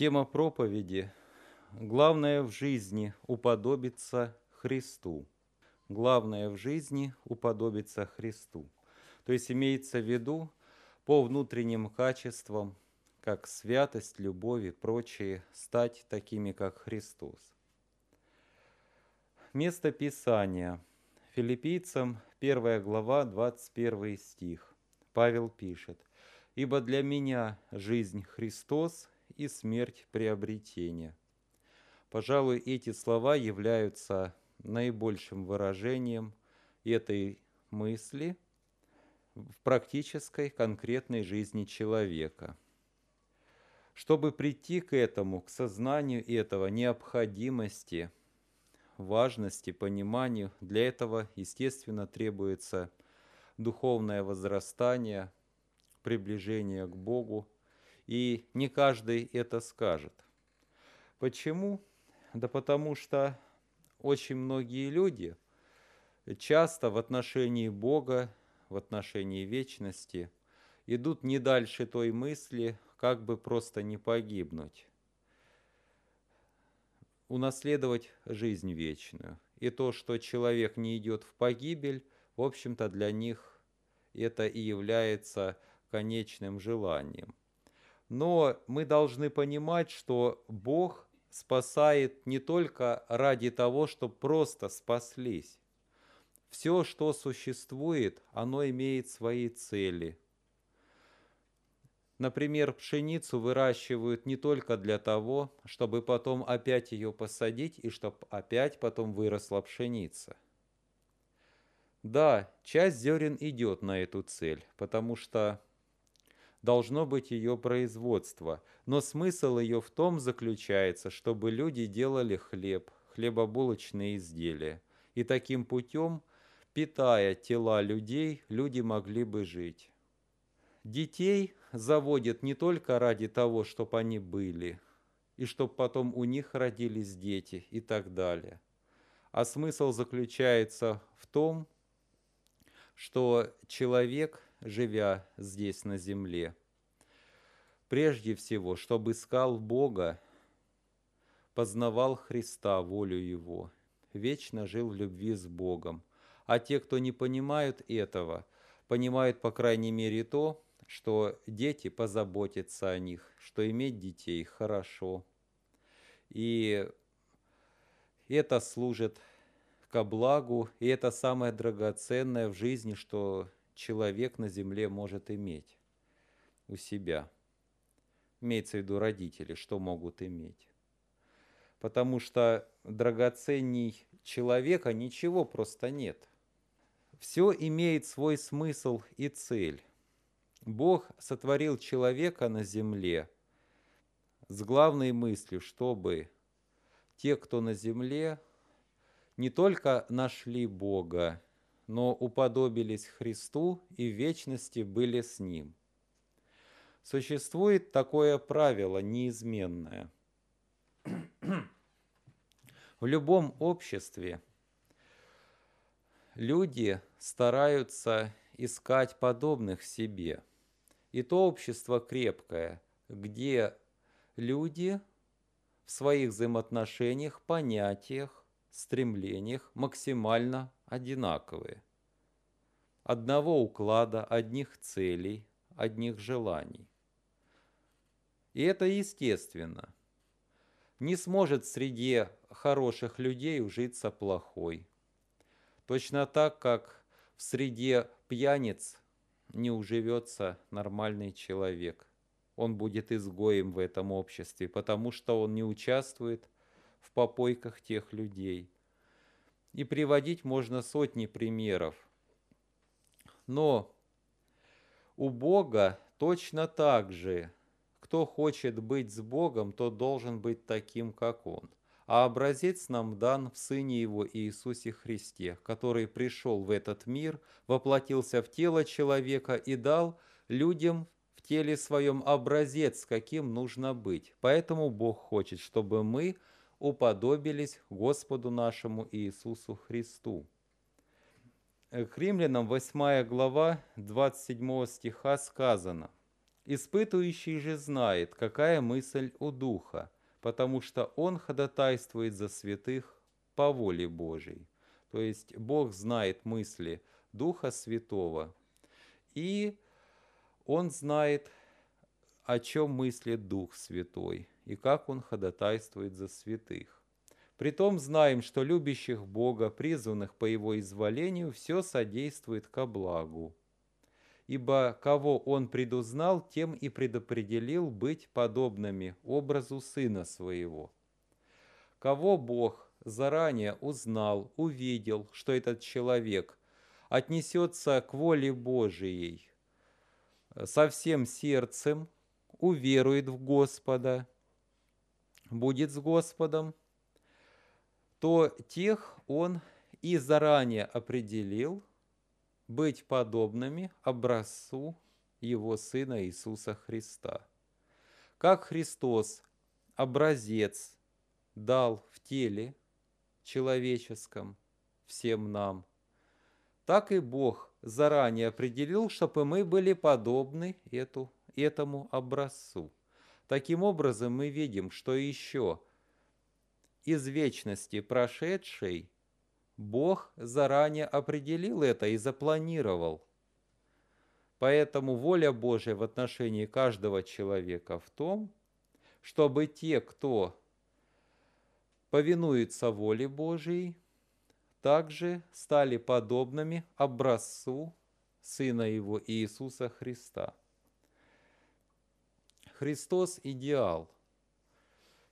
Тема проповеди «Главное в жизни – уподобиться Христу». Главное в жизни – уподобиться Христу. То есть имеется в виду по внутренним качествам, как святость, любовь и прочие, стать такими, как Христос. Место Писания. Филиппийцам 1 глава, 21 стих. Павел пишет, «Ибо для меня жизнь Христос и смерть приобретения». Пожалуй, эти слова являются наибольшим выражением этой мысли в практической конкретной жизни человека – чтобы прийти к этому, к сознанию этого, необходимости, важности, пониманию, для этого, естественно, требуется духовное возрастание, приближение к Богу, и не каждый это скажет. Почему? Да потому что очень многие люди часто в отношении Бога, в отношении вечности идут не дальше той мысли, как бы просто не погибнуть, унаследовать жизнь вечную. И то, что человек не идет в погибель, в общем-то для них это и является конечным желанием. Но мы должны понимать, что Бог спасает не только ради того, чтобы просто спаслись. Все, что существует, оно имеет свои цели – Например, пшеницу выращивают не только для того, чтобы потом опять ее посадить и чтобы опять потом выросла пшеница. Да, часть зерен идет на эту цель, потому что должно быть ее производство, но смысл ее в том заключается, чтобы люди делали хлеб, хлебобулочные изделия, и таким путем, питая тела людей, люди могли бы жить. Детей заводят не только ради того, чтобы они были, и чтобы потом у них родились дети и так далее. А смысл заключается в том, что человек, живя здесь на земле, прежде всего, чтобы искал Бога, познавал Христа, волю Его, вечно жил в любви с Богом. А те, кто не понимают этого, понимают, по крайней мере, то, что дети позаботятся о них, что иметь детей хорошо. И это служит ко благу, и это самое драгоценное в жизни, что человек на земле может иметь у себя. Имеется в виду родители, что могут иметь. Потому что драгоценней человека ничего просто нет. Все имеет свой смысл и цель. Бог сотворил человека на земле с главной мыслью, чтобы те, кто на земле, не только нашли Бога, но уподобились Христу и в вечности были с Ним. Существует такое правило неизменное. В любом обществе люди стараются искать подобных себе – и то общество крепкое, где люди в своих взаимоотношениях, понятиях, стремлениях максимально одинаковые. Одного уклада, одних целей, одних желаний. И это естественно. Не сможет среди хороших людей ужиться плохой. Точно так, как в среде пьяниц не уживется нормальный человек. Он будет изгоем в этом обществе, потому что он не участвует в попойках тех людей. И приводить можно сотни примеров. Но у Бога точно так же. Кто хочет быть с Богом, тот должен быть таким, как Он а образец нам дан в Сыне Его Иисусе Христе, который пришел в этот мир, воплотился в тело человека и дал людям в теле своем образец, каким нужно быть. Поэтому Бог хочет, чтобы мы уподобились Господу нашему Иисусу Христу. К римлянам 8 глава 27 стиха сказано, Испытующий же знает, какая мысль у Духа, потому что он ходатайствует за святых по воле Божией. То есть Бог знает мысли Духа Святого, и Он знает, о чем мыслит Дух Святой, и как Он ходатайствует за святых. Притом знаем, что любящих Бога, призванных по Его изволению, все содействует ко благу. Ибо кого Он предузнал, тем и предопределил быть подобными образу Сына Своего. Кого Бог заранее узнал, увидел, что этот человек отнесется к воле Божией со всем сердцем, уверует в Господа, будет с Господом, то тех он и заранее определил быть подобными образцу его Сына Иисуса Христа. Как Христос образец дал в теле человеческом всем нам, так и Бог заранее определил, чтобы мы были подобны эту, этому образцу. Таким образом, мы видим, что еще из вечности прошедшей Бог заранее определил это и запланировал. Поэтому воля Божия в отношении каждого человека в том, чтобы те, кто повинуются воле Божией, также стали подобными образцу Сына Его Иисуса Христа. Христос – идеал.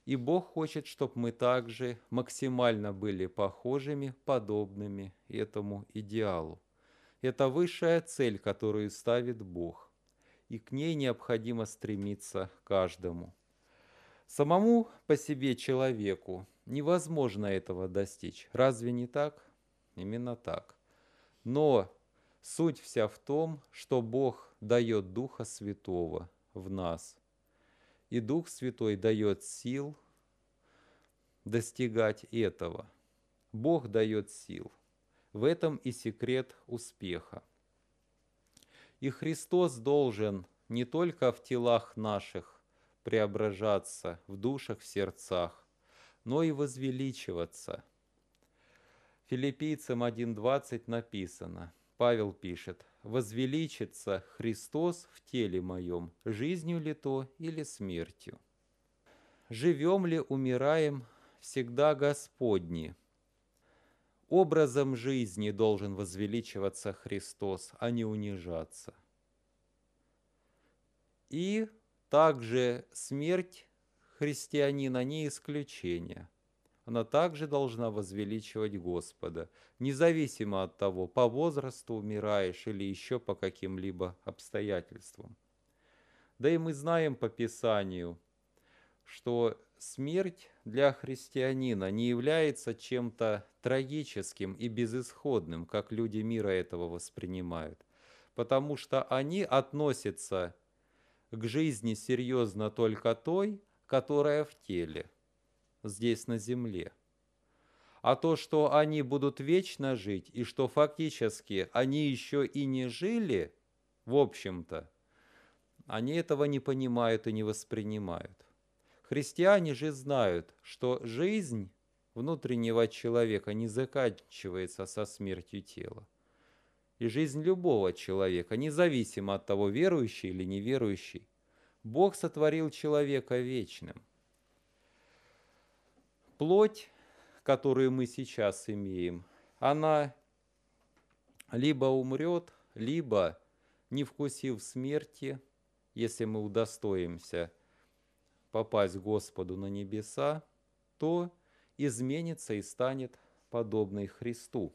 И Бог хочет, чтобы мы также максимально были похожими, подобными этому идеалу. Это высшая цель, которую ставит Бог. И к ней необходимо стремиться каждому. Самому по себе человеку невозможно этого достичь. Разве не так? Именно так. Но суть вся в том, что Бог дает Духа Святого в нас. И Дух Святой дает сил достигать этого. Бог дает сил. В этом и секрет успеха. И Христос должен не только в телах наших преображаться, в душах, в сердцах, но и возвеличиваться. Филиппийцам 1.20 написано, Павел пишет, «Возвеличится Христос в теле моем, жизнью ли то или смертью? Живем ли, умираем, всегда Господни». Образом жизни должен возвеличиваться Христос, а не унижаться. И также смерть христианина не исключение. Она также должна возвеличивать Господа, независимо от того, по возрасту умираешь или еще по каким-либо обстоятельствам. Да и мы знаем по Писанию, что смерть для христианина не является чем-то трагическим и безысходным, как люди мира этого воспринимают, потому что они относятся к жизни серьезно только той, которая в теле, здесь на земле. А то, что они будут вечно жить, и что фактически они еще и не жили, в общем-то, они этого не понимают и не воспринимают. Христиане же знают, что жизнь внутреннего человека не заканчивается со смертью тела. И жизнь любого человека, независимо от того, верующий или неверующий, Бог сотворил человека вечным. Плоть, которую мы сейчас имеем, она либо умрет, либо, не вкусив смерти, если мы удостоимся попасть Господу на небеса, то изменится и станет подобной Христу.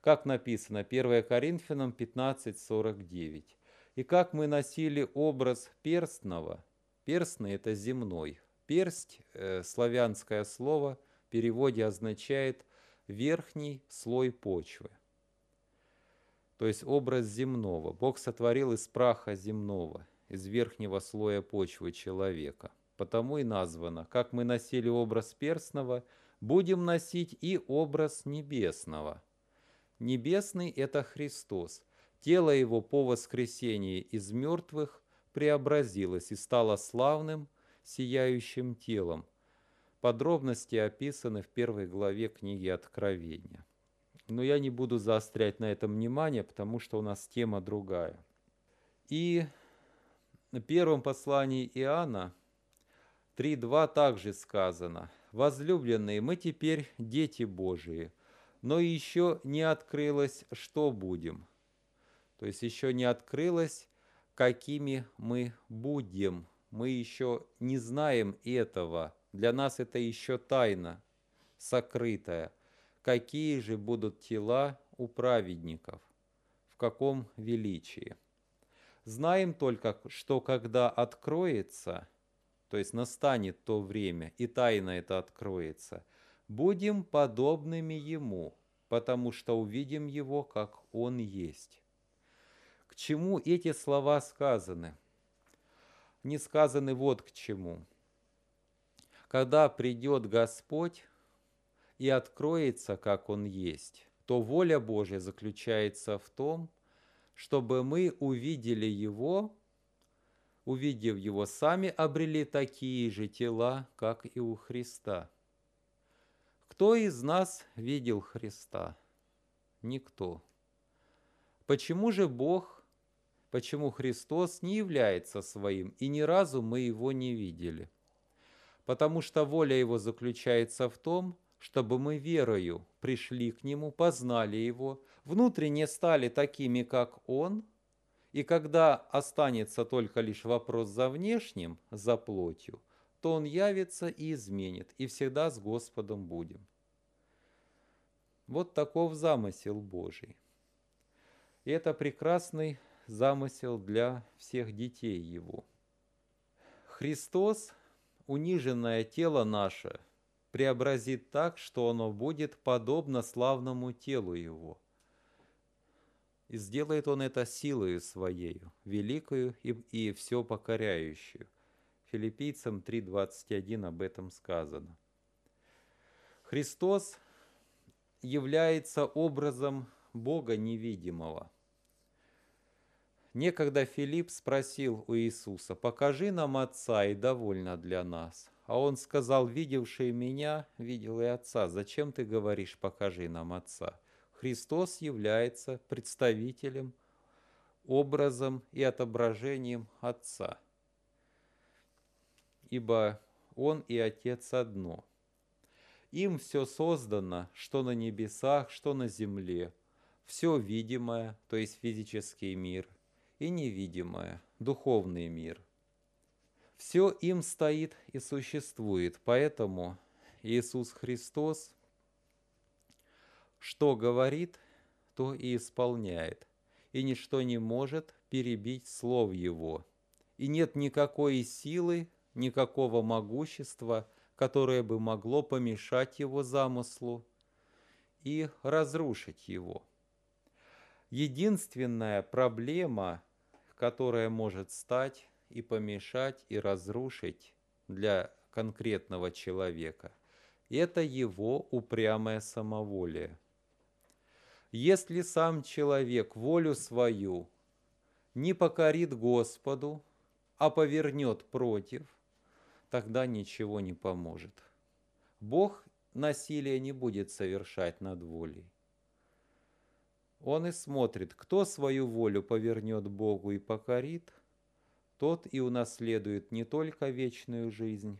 Как написано 1 Коринфянам 15:49. И как мы носили образ перстного, перстный – это земной. Персть, э, славянское слово, в переводе означает верхний слой почвы. То есть образ земного. Бог сотворил из праха земного, из верхнего слоя почвы человека. Потому и названо, как мы носили образ перстного, будем носить и образ небесного. Небесный – это Христос – тело его по воскресении из мертвых преобразилось и стало славным, сияющим телом. Подробности описаны в первой главе книги Откровения. Но я не буду заострять на этом внимание, потому что у нас тема другая. И в первом послании Иоанна 3.2 также сказано, «Возлюбленные, мы теперь дети Божии, но еще не открылось, что будем». То есть еще не открылось, какими мы будем. Мы еще не знаем этого. Для нас это еще тайна, сокрытая. Какие же будут тела у праведников? В каком величии? Знаем только, что когда откроется, то есть настанет то время, и тайна это откроется, будем подобными Ему, потому что увидим Его, как Он есть. К чему эти слова сказаны? Не сказаны вот к чему. Когда придет Господь и откроется, как Он есть, то воля Божья заключается в том, чтобы мы увидели Его, увидев Его, сами обрели такие же тела, как и у Христа. Кто из нас видел Христа? Никто. Почему же Бог, почему Христос не является своим, и ни разу мы Его не видели? Потому что воля Его заключается в том, чтобы мы верою пришли к Нему, познали Его, внутренне стали такими, как Он, и когда останется только лишь вопрос за внешним, за плотью, то Он явится и изменит, и всегда с Господом будем. Вот таков замысел Божий. И это прекрасный замысел для всех детей Его. Христос, униженное тело наше – преобразит так, что оно будет подобно славному телу его. И сделает он это силою своею, великою и, и все покоряющую. Филиппийцам 3.21 об этом сказано. Христос является образом Бога невидимого. Некогда Филипп спросил у Иисуса, «Покажи нам Отца, и довольно для нас». А он сказал, видевший меня, видел и Отца. Зачем ты говоришь, покажи нам Отца? Христос является представителем, образом и отображением Отца. Ибо Он и Отец одно. Им все создано, что на небесах, что на земле, все видимое, то есть физический мир, и невидимое, духовный мир – все им стоит и существует, поэтому Иисус Христос, что говорит, то и исполняет, и ничто не может перебить слов Его. И нет никакой силы, никакого могущества, которое бы могло помешать Его замыслу и разрушить его. Единственная проблема, которая может стать и помешать, и разрушить для конкретного человека. Это его упрямое самоволие. Если сам человек волю свою не покорит Господу, а повернет против, тогда ничего не поможет. Бог насилие не будет совершать над волей. Он и смотрит, кто свою волю повернет Богу и покорит – тот и унаследует не только вечную жизнь,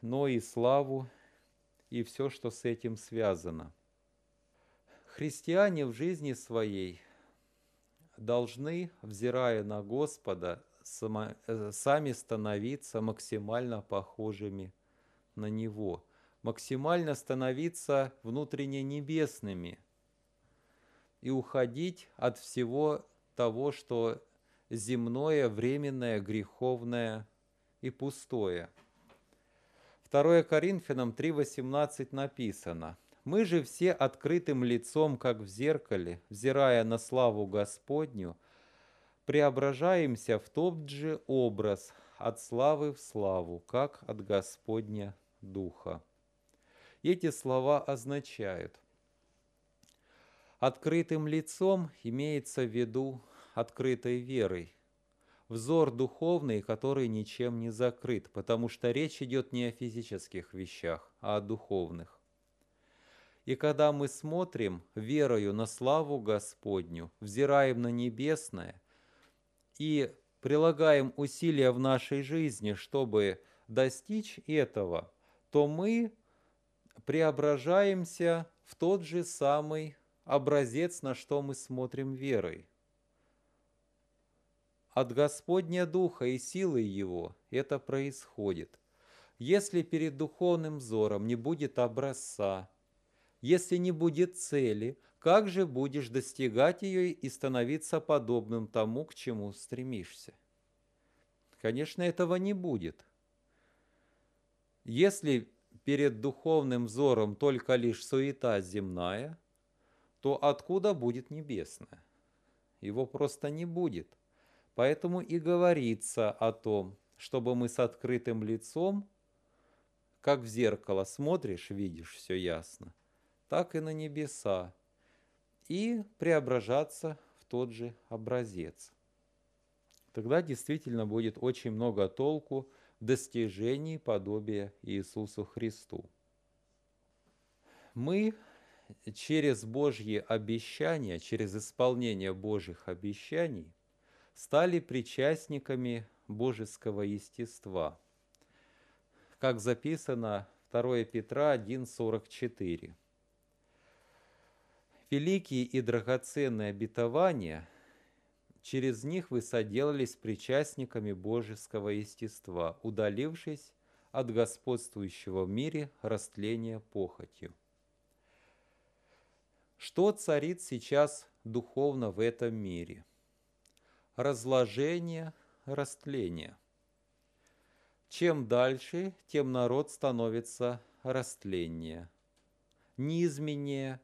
но и славу и все, что с этим связано. Христиане в жизни своей должны, взирая на Господа, э, сами становиться максимально похожими на Него, максимально становиться внутренне небесными и уходить от всего того, что земное, временное, греховное и пустое. 2 Коринфянам 3.18 написано «Мы же все открытым лицом, как в зеркале, взирая на славу Господню, преображаемся в тот же образ от славы в славу, как от Господня Духа». Эти слова означают Открытым лицом имеется в виду открытой верой. взор духовный, который ничем не закрыт, потому что речь идет не о физических вещах, а о духовных. И когда мы смотрим верою на славу Господню, взираем на небесное и прилагаем усилия в нашей жизни, чтобы достичь этого, то мы преображаемся в тот же самый образец, на что мы смотрим верой. От Господня Духа и силы Его это происходит. Если перед духовным взором не будет образца, если не будет цели, как же будешь достигать ее и становиться подобным тому, к чему стремишься? Конечно, этого не будет. Если перед духовным взором только лишь суета земная, то откуда будет небесное? Его просто не будет. Поэтому и говорится о том, чтобы мы с открытым лицом, как в зеркало смотришь, видишь все ясно, так и на небеса, и преображаться в тот же образец. Тогда действительно будет очень много толку в достижении подобия Иисусу Христу. Мы через Божьи обещания, через исполнение Божьих обещаний стали причастниками божеского естества. Как записано 2 Петра 1,44. Великие и драгоценные обетования, через них вы соделались причастниками божеского естества, удалившись от господствующего в мире растления похотью. Что царит сейчас духовно в этом мире? Разложение, растление. Чем дальше, тем народ становится растленнее, низменнее,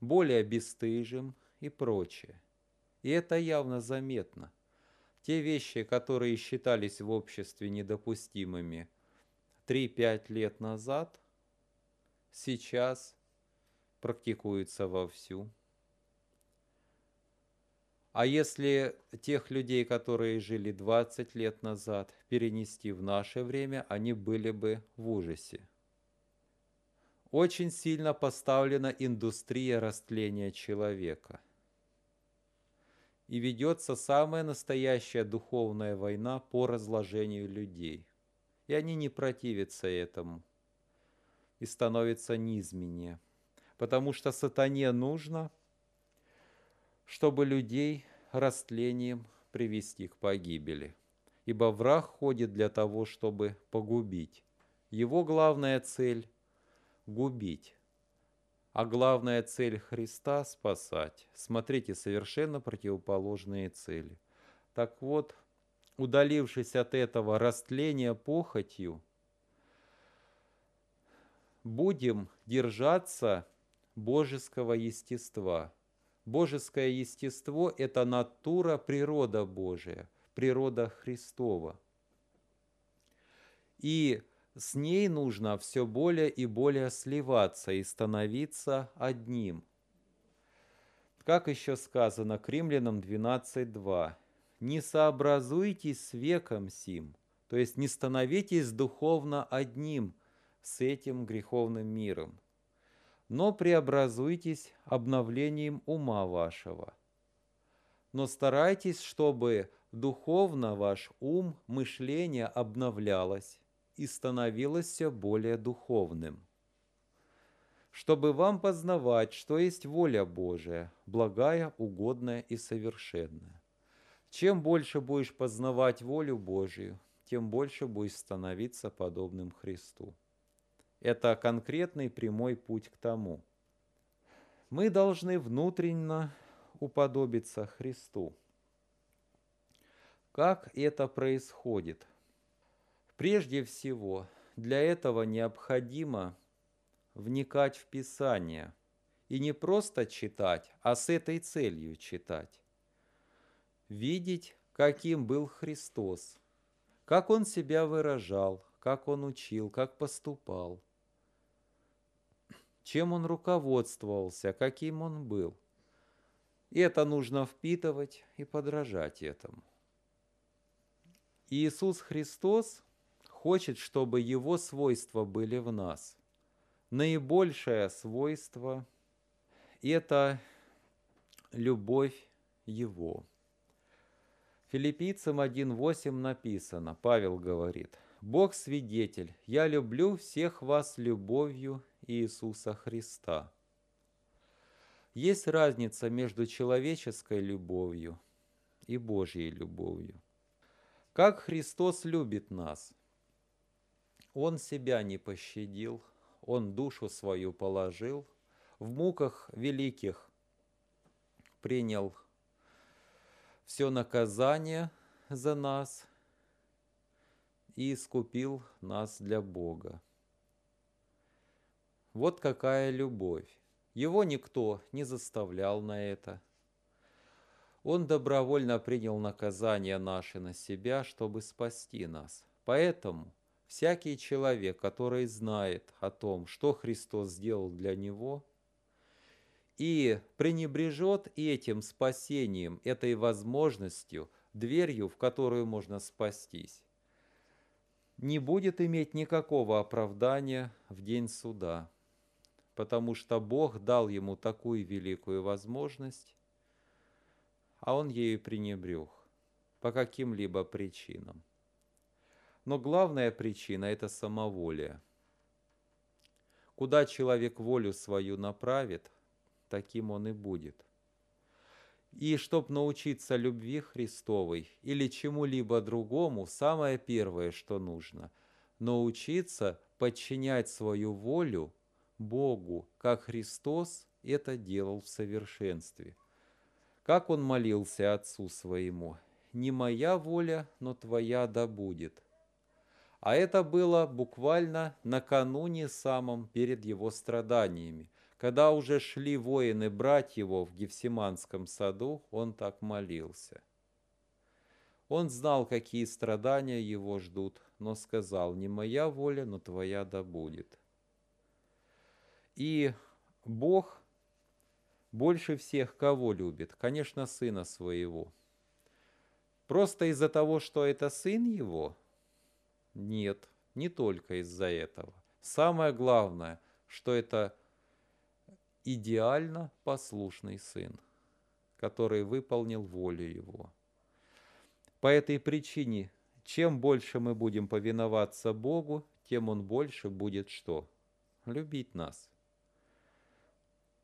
более бесстыжим и прочее. И это явно заметно. Те вещи, которые считались в обществе недопустимыми 3-5 лет назад, сейчас практикуются вовсю. А если тех людей, которые жили 20 лет назад, перенести в наше время, они были бы в ужасе. Очень сильно поставлена индустрия растления человека. И ведется самая настоящая духовная война по разложению людей. И они не противятся этому и становятся низменнее потому что сатане нужно, чтобы людей растлением привести к погибели. Ибо враг ходит для того, чтобы погубить. Его главная цель – губить. А главная цель Христа – спасать. Смотрите, совершенно противоположные цели. Так вот, удалившись от этого растления похотью, будем держаться божеского естества. Божеское естество – это натура, природа Божия, природа Христова. И с ней нужно все более и более сливаться и становиться одним. Как еще сказано к римлянам 12.2. «Не сообразуйтесь с веком сим», то есть не становитесь духовно одним с этим греховным миром но преобразуйтесь обновлением ума вашего. Но старайтесь, чтобы духовно ваш ум, мышление обновлялось и становилось все более духовным, чтобы вам познавать, что есть воля Божия, благая, угодная и совершенная. Чем больше будешь познавать волю Божию, тем больше будешь становиться подобным Христу. Это конкретный прямой путь к тому. Мы должны внутренне уподобиться Христу. Как это происходит? Прежде всего, для этого необходимо вникать в Писание. И не просто читать, а с этой целью читать. Видеть, каким был Христос, как Он себя выражал, как Он учил, как поступал – чем он руководствовался, каким он был. И это нужно впитывать и подражать этому. Иисус Христос хочет, чтобы Его свойства были в нас. Наибольшее свойство – это любовь Его. Филиппийцам 1.8 написано, Павел говорит, «Бог свидетель, я люблю всех вас любовью Иисуса Христа». Есть разница между человеческой любовью и Божьей любовью. Как Христос любит нас. Он себя не пощадил, Он душу свою положил, в муках великих принял все наказание за нас и искупил нас для Бога. Вот какая любовь. Его никто не заставлял на это. Он добровольно принял наказание наше на себя, чтобы спасти нас. Поэтому всякий человек, который знает о том, что Христос сделал для него, и пренебрежет этим спасением, этой возможностью, дверью, в которую можно спастись, не будет иметь никакого оправдания в день суда потому что Бог дал ему такую великую возможность, а он ею пренебрег по каким-либо причинам. Но главная причина – это самоволие. Куда человек волю свою направит, таким он и будет. И чтобы научиться любви Христовой или чему-либо другому, самое первое, что нужно – научиться подчинять свою волю – Богу, как Христос это делал в совершенстве. Как он молился Отцу своему, «Не моя воля, но твоя да будет». А это было буквально накануне самом перед его страданиями. Когда уже шли воины брать его в Гефсиманском саду, он так молился. Он знал, какие страдания его ждут, но сказал, «Не моя воля, но твоя да будет». И Бог больше всех кого любит? Конечно, Сына Своего. Просто из-за того, что это Сын Его? Нет, не только из-за этого. Самое главное, что это идеально послушный Сын, который выполнил волю Его. По этой причине, чем больше мы будем повиноваться Богу, тем Он больше будет что? Любить нас.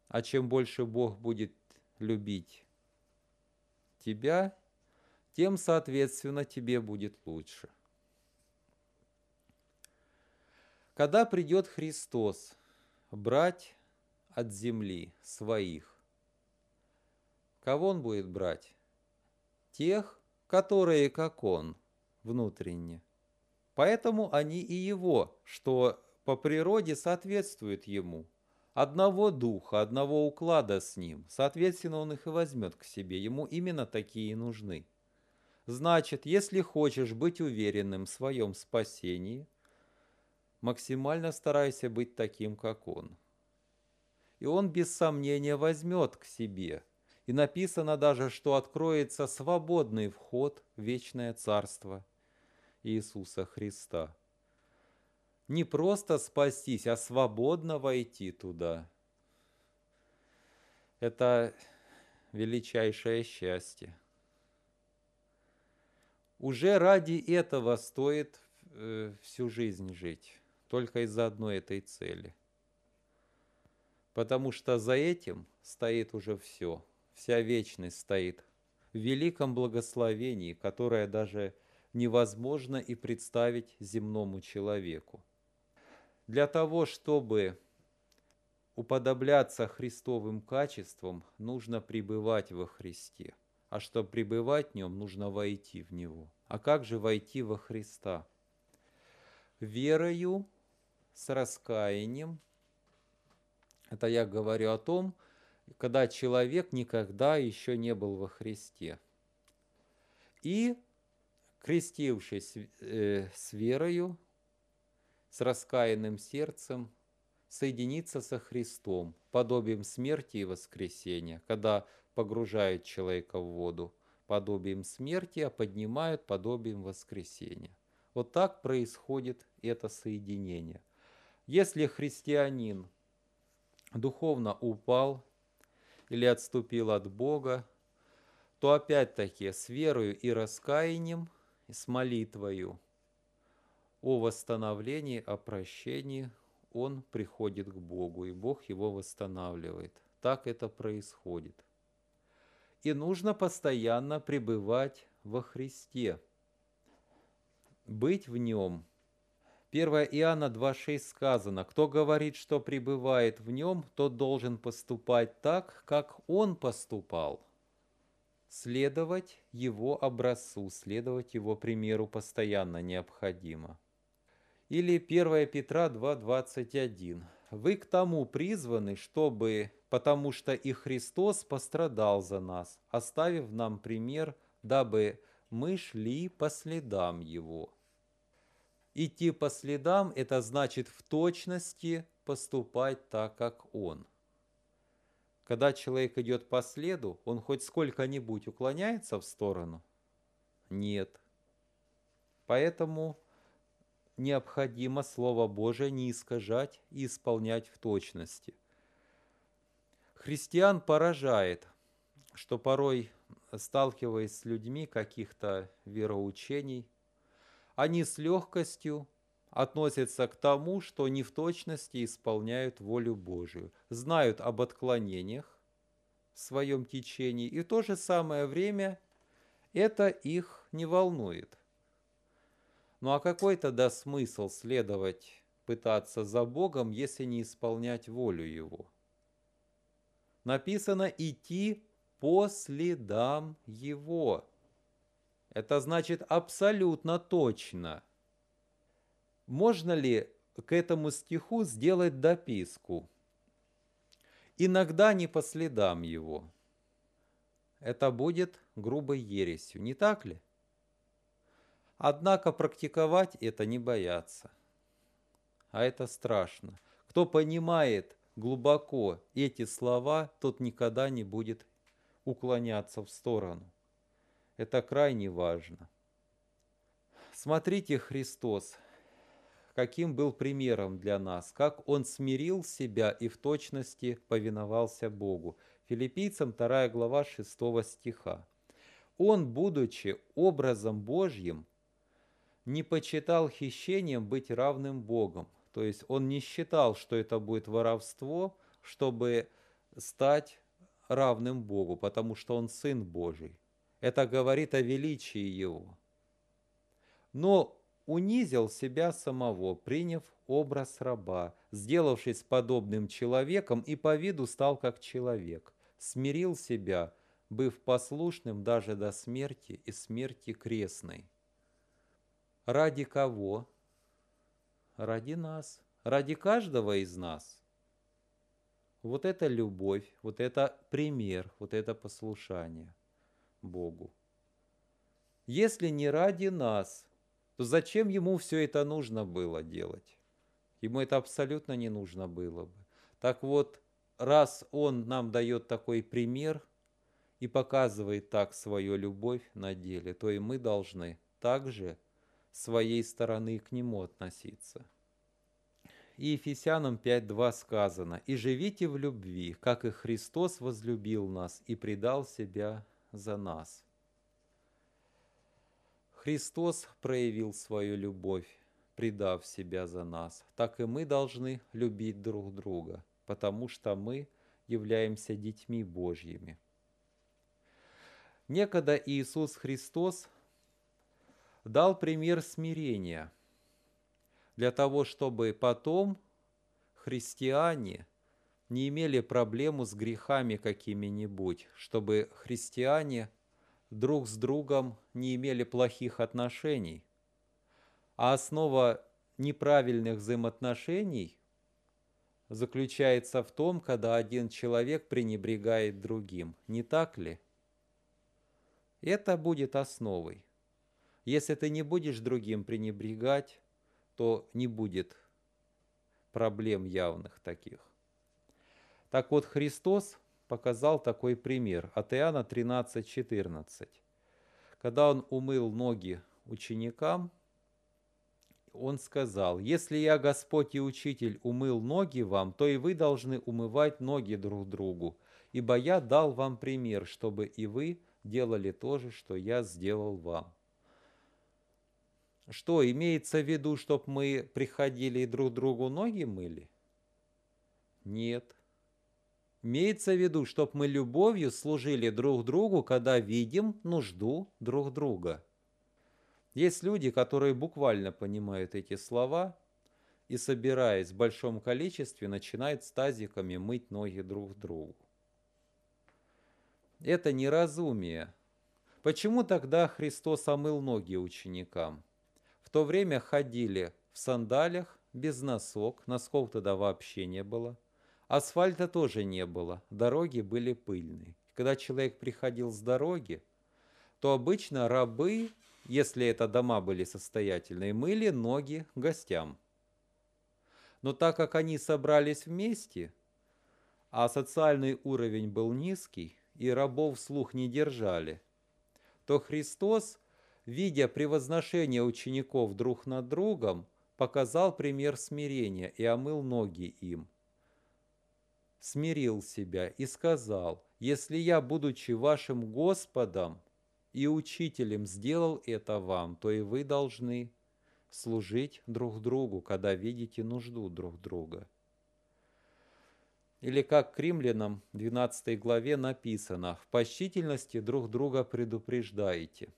А чем больше Бог будет любить тебя, тем, соответственно, тебе будет лучше. Когда придет Христос брать от земли своих, кого Он будет брать? Тех, которые, как Он, внутренне. Поэтому они и Его, что по природе соответствует Ему – одного духа, одного уклада с ним. Соответственно, он их и возьмет к себе. Ему именно такие нужны. Значит, если хочешь быть уверенным в своем спасении, максимально старайся быть таким, как он. И он без сомнения возьмет к себе. И написано даже, что откроется свободный вход в вечное царство Иисуса Христа не просто спастись, а свободно войти туда. Это величайшее счастье. Уже ради этого стоит э, всю жизнь жить, только из-за одной этой цели. Потому что за этим стоит уже все, вся вечность стоит в великом благословении, которое даже невозможно и представить земному человеку для того, чтобы уподобляться Христовым качествам, нужно пребывать во Христе. А чтобы пребывать в нем, нужно войти в него. А как же войти во Христа? Верою, с раскаянием. Это я говорю о том, когда человек никогда еще не был во Христе. И, крестившись э, с верою, с раскаянным сердцем соединиться со Христом, подобием смерти и воскресения, когда погружает человека в воду, подобием смерти, а поднимают подобием воскресения. Вот так происходит это соединение. Если христианин духовно упал или отступил от Бога, то опять-таки с верою и раскаянием, с молитвою о восстановлении, о прощении он приходит к Богу, и Бог его восстанавливает. Так это происходит. И нужно постоянно пребывать во Христе, быть в Нем. 1 Иоанна 2.6 сказано, «Кто говорит, что пребывает в Нем, тот должен поступать так, как Он поступал» следовать его образцу, следовать его примеру постоянно необходимо. Или 1 Петра 2.21. Вы к тому призваны, чтобы, потому что и Христос пострадал за нас, оставив нам пример, дабы мы шли по следам Его. Идти по следам – это значит в точности поступать так, как Он. Когда человек идет по следу, он хоть сколько-нибудь уклоняется в сторону? Нет. Поэтому необходимо Слово Божие не искажать и исполнять в точности. Христиан поражает, что порой, сталкиваясь с людьми каких-то вероучений, они с легкостью относятся к тому, что не в точности исполняют волю Божию, знают об отклонениях в своем течении, и в то же самое время это их не волнует. Ну а какой тогда смысл следовать, пытаться за Богом, если не исполнять волю Его? Написано идти по следам Его. Это значит абсолютно точно. Можно ли к этому стиху сделать дописку? Иногда не по следам его. Это будет грубой ересью, не так ли? Однако практиковать это не бояться. А это страшно. Кто понимает глубоко эти слова, тот никогда не будет уклоняться в сторону. Это крайне важно. Смотрите, Христос, каким был примером для нас, как Он смирил себя и в точности повиновался Богу. Филиппийцам 2 глава 6 стиха. Он, будучи образом Божьим, не почитал хищением быть равным Богом. То есть он не считал, что это будет воровство, чтобы стать равным Богу, потому что он Сын Божий. Это говорит о величии Его. Но унизил себя самого, приняв образ раба, сделавшись подобным человеком и по виду стал как человек, смирил себя, быв послушным даже до смерти и смерти крестной. Ради кого? Ради нас, ради каждого из нас. Вот это любовь, вот это пример, вот это послушание Богу. Если не ради нас, то зачем ему все это нужно было делать? Ему это абсолютно не нужно было бы. Так вот, раз он нам дает такой пример и показывает так свою любовь на деле, то и мы должны также своей стороны к нему относиться. И Ефесянам 5.2 сказано, «И живите в любви, как и Христос возлюбил нас и предал себя за нас». Христос проявил свою любовь, предав себя за нас. Так и мы должны любить друг друга, потому что мы являемся детьми Божьими. Некогда Иисус Христос – дал пример смирения для того, чтобы потом христиане не имели проблему с грехами какими-нибудь, чтобы христиане друг с другом не имели плохих отношений. А основа неправильных взаимоотношений заключается в том, когда один человек пренебрегает другим. Не так ли? Это будет основой. Если ты не будешь другим пренебрегать, то не будет проблем явных таких. Так вот, Христос показал такой пример от Иоанна 13:14. Когда он умыл ноги ученикам, он сказал, «Если я, Господь и Учитель, умыл ноги вам, то и вы должны умывать ноги друг другу, ибо я дал вам пример, чтобы и вы делали то же, что я сделал вам». Что, имеется в виду, чтобы мы приходили и друг другу ноги мыли? Нет. Имеется в виду, чтобы мы любовью служили друг другу, когда видим нужду друг друга. Есть люди, которые буквально понимают эти слова и, собираясь в большом количестве, начинают с тазиками мыть ноги друг другу. Это неразумие. Почему тогда Христос омыл ноги ученикам? В то время ходили в сандалях, без носок, носков тогда вообще не было. Асфальта тоже не было, дороги были пыльные. Когда человек приходил с дороги, то обычно рабы, если это дома были состоятельные, мыли ноги гостям. Но так как они собрались вместе, а социальный уровень был низкий, и рабов слух не держали, то Христос видя превозношение учеников друг над другом, показал пример смирения и омыл ноги им. Смирил себя и сказал, «Если я, будучи вашим Господом и Учителем, сделал это вам, то и вы должны служить друг другу, когда видите нужду друг друга». Или как к римлянам 12 главе написано, «В почтительности друг друга предупреждаете».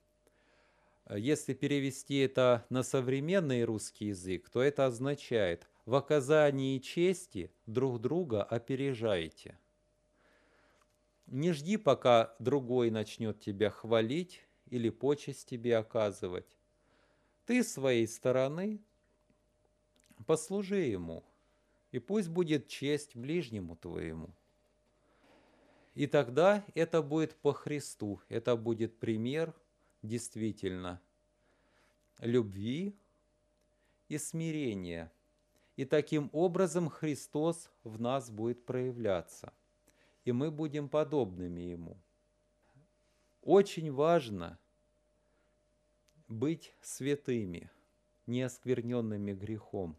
Если перевести это на современный русский язык, то это означает «в оказании чести друг друга опережайте». Не жди, пока другой начнет тебя хвалить или почесть тебе оказывать. Ты своей стороны послужи ему, и пусть будет честь ближнему твоему. И тогда это будет по Христу, это будет пример – действительно любви и смирения. И таким образом Христос в нас будет проявляться, и мы будем подобными Ему. Очень важно быть святыми, не оскверненными грехом.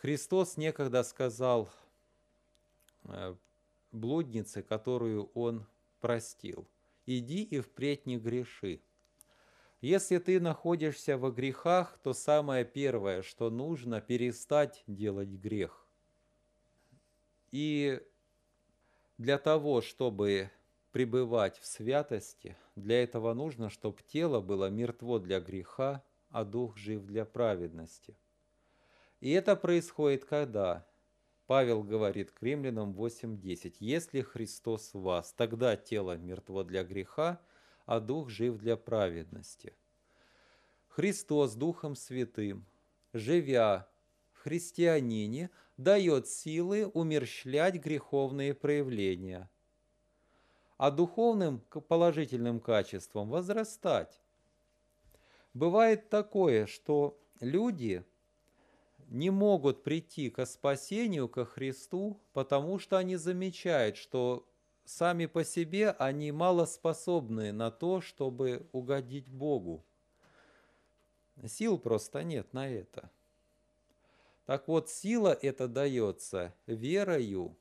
Христос некогда сказал э, блуднице, которую Он простил – иди и впредь не греши. Если ты находишься во грехах, то самое первое, что нужно, перестать делать грех. И для того, чтобы пребывать в святости, для этого нужно, чтобы тело было мертво для греха, а дух жив для праведности. И это происходит когда? Павел говорит к римлянам 8.10. «Если Христос в вас, тогда тело мертво для греха, а дух жив для праведности». Христос Духом Святым, живя в христианине, дает силы умерщвлять греховные проявления, а духовным положительным качеством возрастать. Бывает такое, что люди – не могут прийти к спасению, ко Христу, потому что они замечают, что сами по себе они мало способны на то, чтобы угодить Богу. Сил просто нет на это. Так вот, сила это дается верою.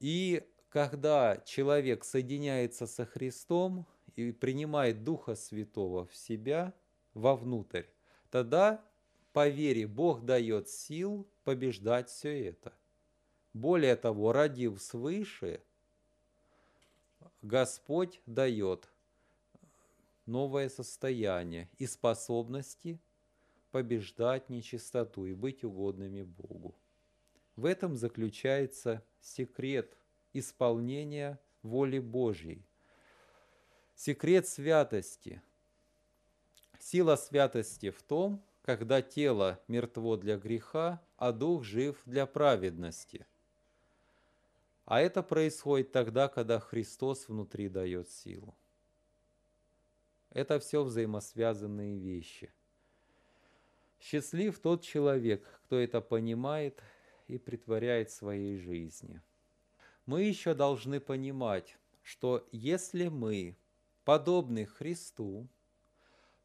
И когда человек соединяется со Христом и принимает Духа Святого в себя, вовнутрь, тогда по вере Бог дает сил побеждать все это. Более того, родив свыше, Господь дает новое состояние и способности побеждать нечистоту и быть угодными Богу. В этом заключается секрет исполнения воли Божьей. Секрет святости. Сила святости в том, когда тело мертво для греха, а дух жив для праведности. А это происходит тогда, когда Христос внутри дает силу. Это все взаимосвязанные вещи. Счастлив тот человек, кто это понимает и притворяет своей жизни. Мы еще должны понимать, что если мы подобны Христу,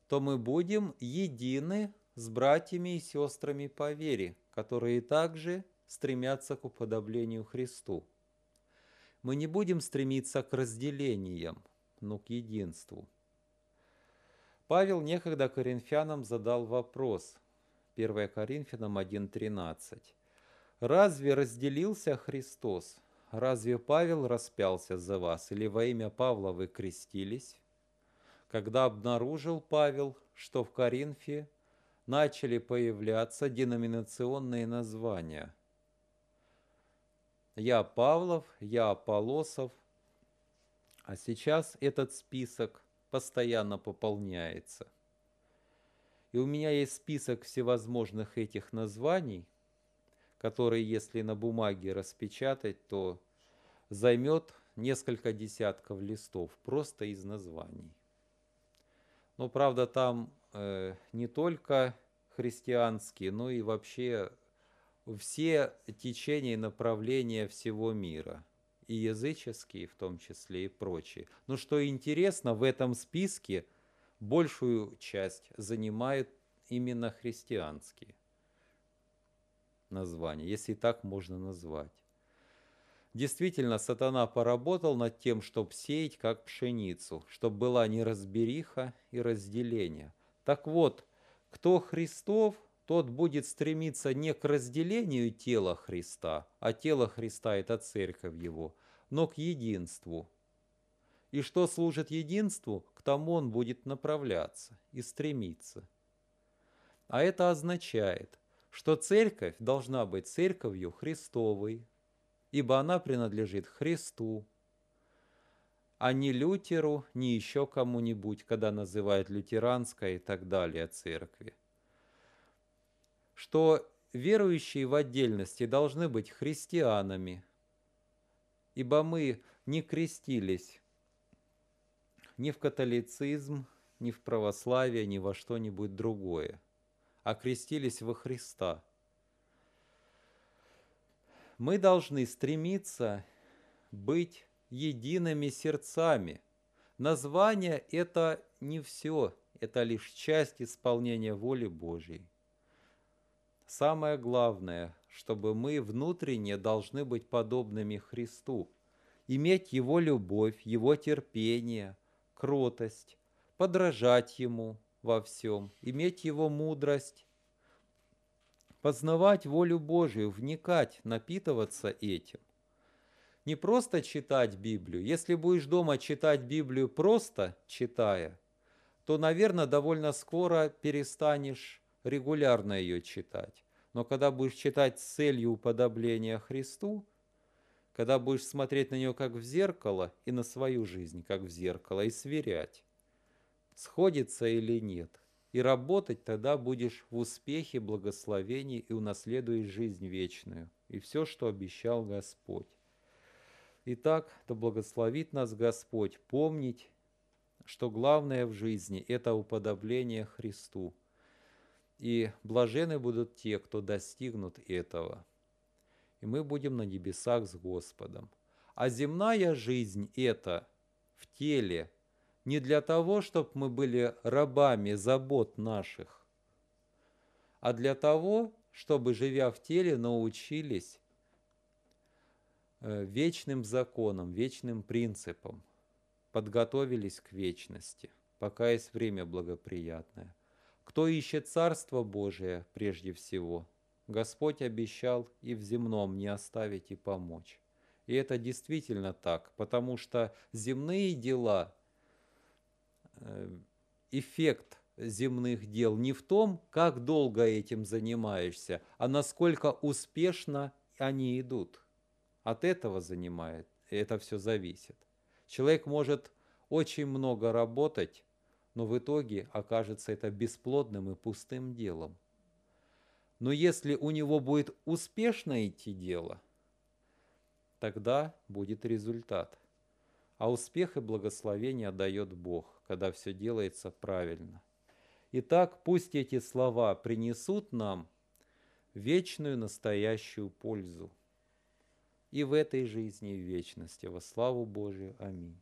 то мы будем едины с братьями и сестрами по вере, которые также стремятся к уподоблению Христу. Мы не будем стремиться к разделениям, но к единству. Павел некогда коринфянам задал вопрос. 1 Коринфянам 1.13. «Разве разделился Христос? Разве Павел распялся за вас? Или во имя Павла вы крестились?» Когда обнаружил Павел, что в Коринфе начали появляться деноминационные названия. Я Павлов, я Аполосов, а сейчас этот список постоянно пополняется. И у меня есть список всевозможных этих названий, которые, если на бумаге распечатать, то займет несколько десятков листов просто из названий. Но, правда, там э, не только христианские, но и вообще все течения и направления всего мира, и языческие в том числе, и прочие. Но что интересно, в этом списке большую часть занимают именно христианские названия, если так можно назвать. Действительно, сатана поработал над тем, чтобы сеять как пшеницу, чтобы была неразбериха и разделение. Так вот, кто Христов, тот будет стремиться не к разделению тела Христа, а тело Христа – это церковь его, но к единству. И что служит единству, к тому он будет направляться и стремиться. А это означает, что церковь должна быть церковью Христовой, ибо она принадлежит Христу, а не Лютеру, ни еще кому-нибудь, когда называют лютеранской и так далее церкви. Что верующие в отдельности должны быть христианами, ибо мы не крестились ни в католицизм, ни в православие, ни во что-нибудь другое, а крестились во Христа – мы должны стремиться быть едиными сердцами. Название – это не все, это лишь часть исполнения воли Божьей. Самое главное, чтобы мы внутренне должны быть подобными Христу, иметь Его любовь, Его терпение, кротость, подражать Ему во всем, иметь Его мудрость, познавать волю Божию, вникать, напитываться этим. Не просто читать Библию. Если будешь дома читать Библию просто читая, то, наверное, довольно скоро перестанешь регулярно ее читать. Но когда будешь читать с целью уподобления Христу, когда будешь смотреть на нее как в зеркало и на свою жизнь как в зеркало и сверять, сходится или нет – и работать тогда будешь в успехе, благословении и унаследуешь жизнь вечную, и все, что обещал Господь. Итак, да благословит нас Господь помнить, что главное в жизни – это уподобление Христу. И блажены будут те, кто достигнут этого. И мы будем на небесах с Господом. А земная жизнь – это в теле – не для того, чтобы мы были рабами забот наших, а для того, чтобы, живя в теле, научились э, вечным законам, вечным принципам, подготовились к вечности, пока есть время благоприятное. Кто ищет Царство Божие прежде всего, Господь обещал и в земном не оставить и помочь. И это действительно так, потому что земные дела Э, эффект земных дел не в том, как долго этим занимаешься, а насколько успешно они идут. От этого занимает, это все зависит. Человек может очень много работать, но в итоге окажется это бесплодным и пустым делом. Но если у него будет успешно идти дело, тогда будет результат. А успех и благословение дает Бог когда все делается правильно. Итак, пусть эти слова принесут нам вечную настоящую пользу и в этой жизни, и в вечности. Во славу Божию. Аминь.